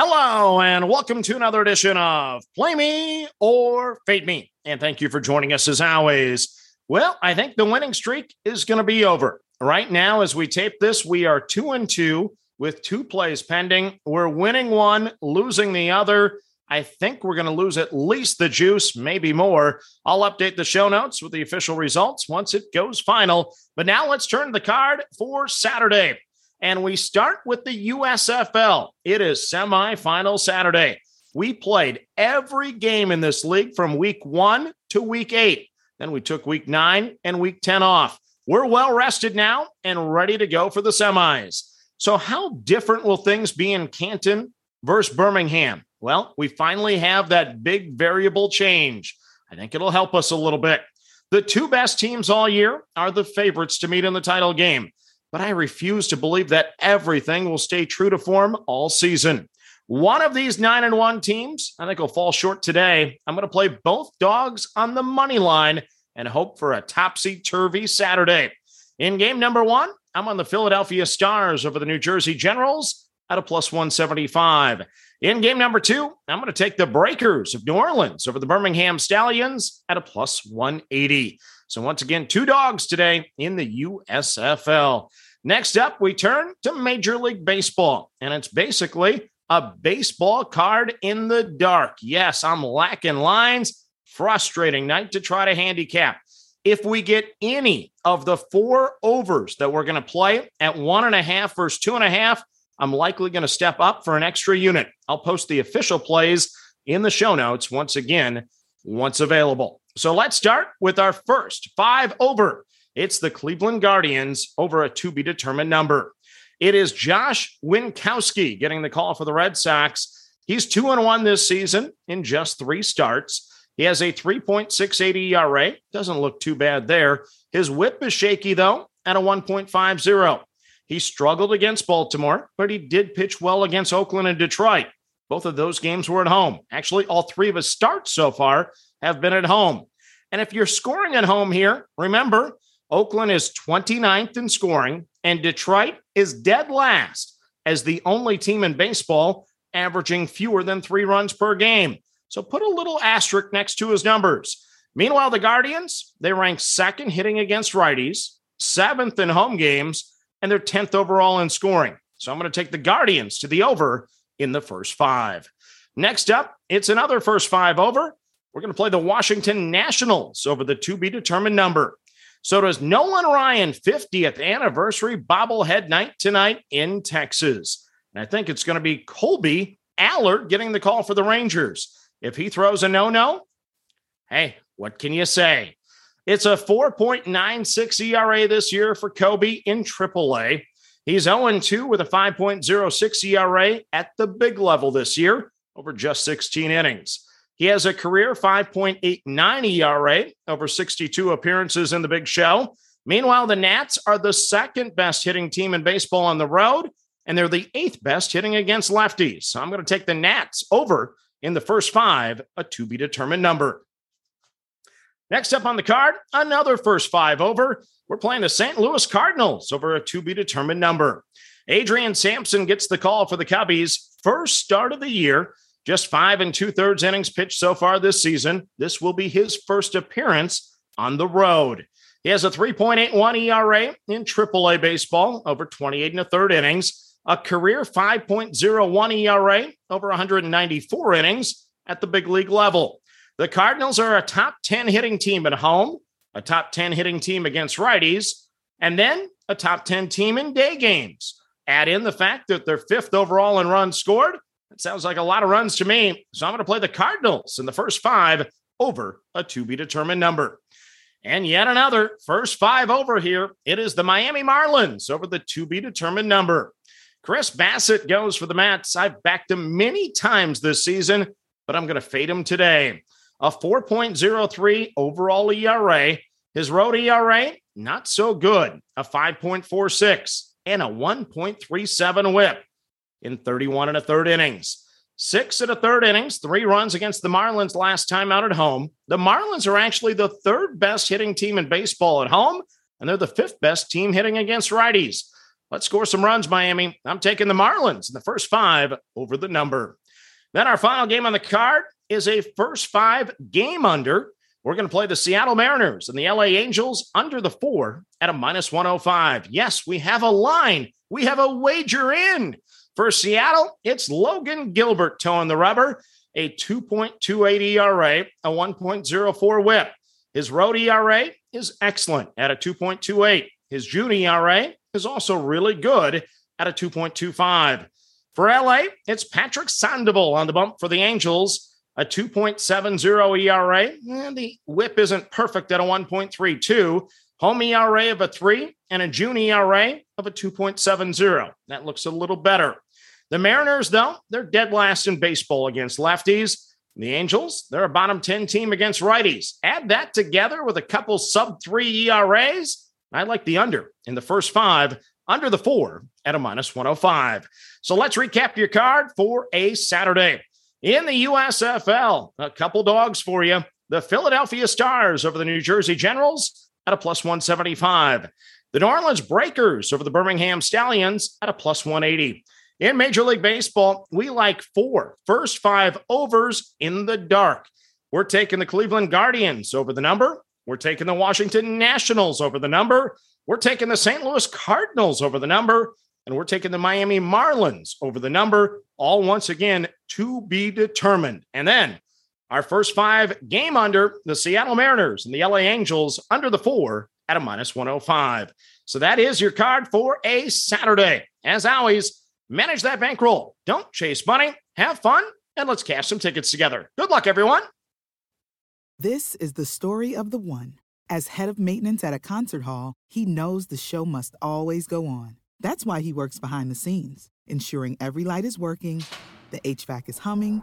Hello, and welcome to another edition of Play Me or Fade Me. And thank you for joining us as always. Well, I think the winning streak is going to be over. Right now, as we tape this, we are two and two with two plays pending. We're winning one, losing the other. I think we're going to lose at least the juice, maybe more. I'll update the show notes with the official results once it goes final. But now let's turn the card for Saturday. And we start with the USFL. It is semifinal Saturday. We played every game in this league from week one to week eight. Then we took week nine and week 10 off. We're well rested now and ready to go for the semis. So, how different will things be in Canton versus Birmingham? Well, we finally have that big variable change. I think it'll help us a little bit. The two best teams all year are the favorites to meet in the title game but I refuse to believe that everything will stay true to form all season. One of these nine and one teams, I think, will fall short today. I'm going to play both dogs on the money line and hope for a topsy turvy Saturday. In game number one, I'm on the Philadelphia Stars over the New Jersey Generals at a plus 175. In game number two, I'm going to take the Breakers of New Orleans over the Birmingham Stallions at a plus 180. So, once again, two dogs today in the USFL. Next up, we turn to Major League Baseball, and it's basically a baseball card in the dark. Yes, I'm lacking lines. Frustrating night to try to handicap. If we get any of the four overs that we're going to play at one and a half versus two and a half, I'm likely going to step up for an extra unit. I'll post the official plays in the show notes once again, once available. So let's start with our first five over. It's the Cleveland Guardians over a to be determined number. It is Josh Winkowski getting the call for the Red Sox. He's two and one this season in just three starts. He has a 3.68 ERA. Doesn't look too bad there. His whip is shaky, though, at a 1.50. He struggled against Baltimore, but he did pitch well against Oakland and Detroit. Both of those games were at home. Actually, all three of his starts so far have been at home. And if you're scoring at home here, remember, Oakland is 29th in scoring, and Detroit is dead last as the only team in baseball averaging fewer than three runs per game. So put a little asterisk next to his numbers. Meanwhile, the Guardians, they rank second hitting against righties, seventh in home games, and they're 10th overall in scoring. So I'm going to take the Guardians to the over in the first five. Next up, it's another first five over. We're going to play the Washington Nationals over the to be determined number. So does Nolan Ryan 50th anniversary bobblehead night tonight in Texas. And I think it's going to be Kolby Allard getting the call for the Rangers. If he throws a no-no, hey, what can you say? It's a 4.96 ERA this year for Kolby in AAA. He's 0 2 with a 5.06 ERA at the big level this year over just 16 innings. He has a career 5.89 ERA over 62 appearances in the big show. Meanwhile, the Nats are the second best hitting team in baseball on the road, and they're the eighth best hitting against lefties. So I'm going to take the Nats over in the first five, a to be determined number. Next up on the card, another first five over. We're playing the St. Louis Cardinals over a to be determined number. Adrian Sampson gets the call for the Cubbies, first start of the year. Just five and two thirds innings pitched so far this season. This will be his first appearance on the road. He has a 3.81 ERA in AAA baseball over 28 and a third innings, a career 5.01 ERA over 194 innings at the big league level. The Cardinals are a top 10 hitting team at home, a top 10 hitting team against righties, and then a top 10 team in day games. Add in the fact that they're fifth overall in runs scored that sounds like a lot of runs to me. So I'm going to play the Cardinals in the first five over a to be determined number. And yet another first five over here. It is the Miami Marlins over the to be determined number. Chris Bassitt goes for the Mets. I've backed him many times this season, but I'm going to fade him today. A 4.03 overall ERA. His road ERA, not so good. A 5.46 and a 1.37 whip in 31 and a third innings. Six and a third innings, three runs against the Marlins last time out at home. The Marlins are actually the third best hitting team in baseball at home, and they're the fifth best team hitting against righties. Let's score some runs, Miami. I'm taking the Marlins in the first five over the number. Then our final game on the card is a first five game under. We're going to play the Seattle Mariners and the LA Angels under the four at a minus 105. Yes, we have a line. We have a wager in. For Seattle, it's Logan Gilbert toeing the rubber, a 2.28 ERA, a 1.04 whip. His road ERA is excellent at a 2.28. His June ERA is also really good at a 2.25. For LA, it's Patrick Sandoval on the bump for the Angels, a 2.70 ERA. And the whip isn't perfect at a 1.32. Home ERA of a three and a June ERA of a 2.70. That looks a little better. The Mariners, though, they're dead last in baseball against lefties. The Angels, they're a bottom 10 team against righties. Add that together with a couple sub three ERAs, I like the under in the first five, under the four at a minus 105. So let's recap your card for a Saturday. In the USFL, a couple dogs for you. The Philadelphia Stars over the New Jersey Generals at a plus 175. The New Orleans Breakers over the Birmingham Stallions at a plus 180. In Major League Baseball, we like four first five overs in the dark. We're taking the Cleveland Guardians over the number we're taking the Washington Nationals over the number. We're taking the St. Louis Cardinals over the number. And we're taking the Miami Marlins over the number, all once again to be determined. And then our first five game under the Seattle Mariners and the LA Angels under the four at a minus 105. So that is your card for a Saturday. As always, manage that bankroll. Don't chase money, have fun, and let's cash some tickets together. Good luck, everyone. This is the story of the one. As head of maintenance at a concert hall, he knows the show must always go on. That's why he works behind the scenes, ensuring every light is working, the HVAC is humming,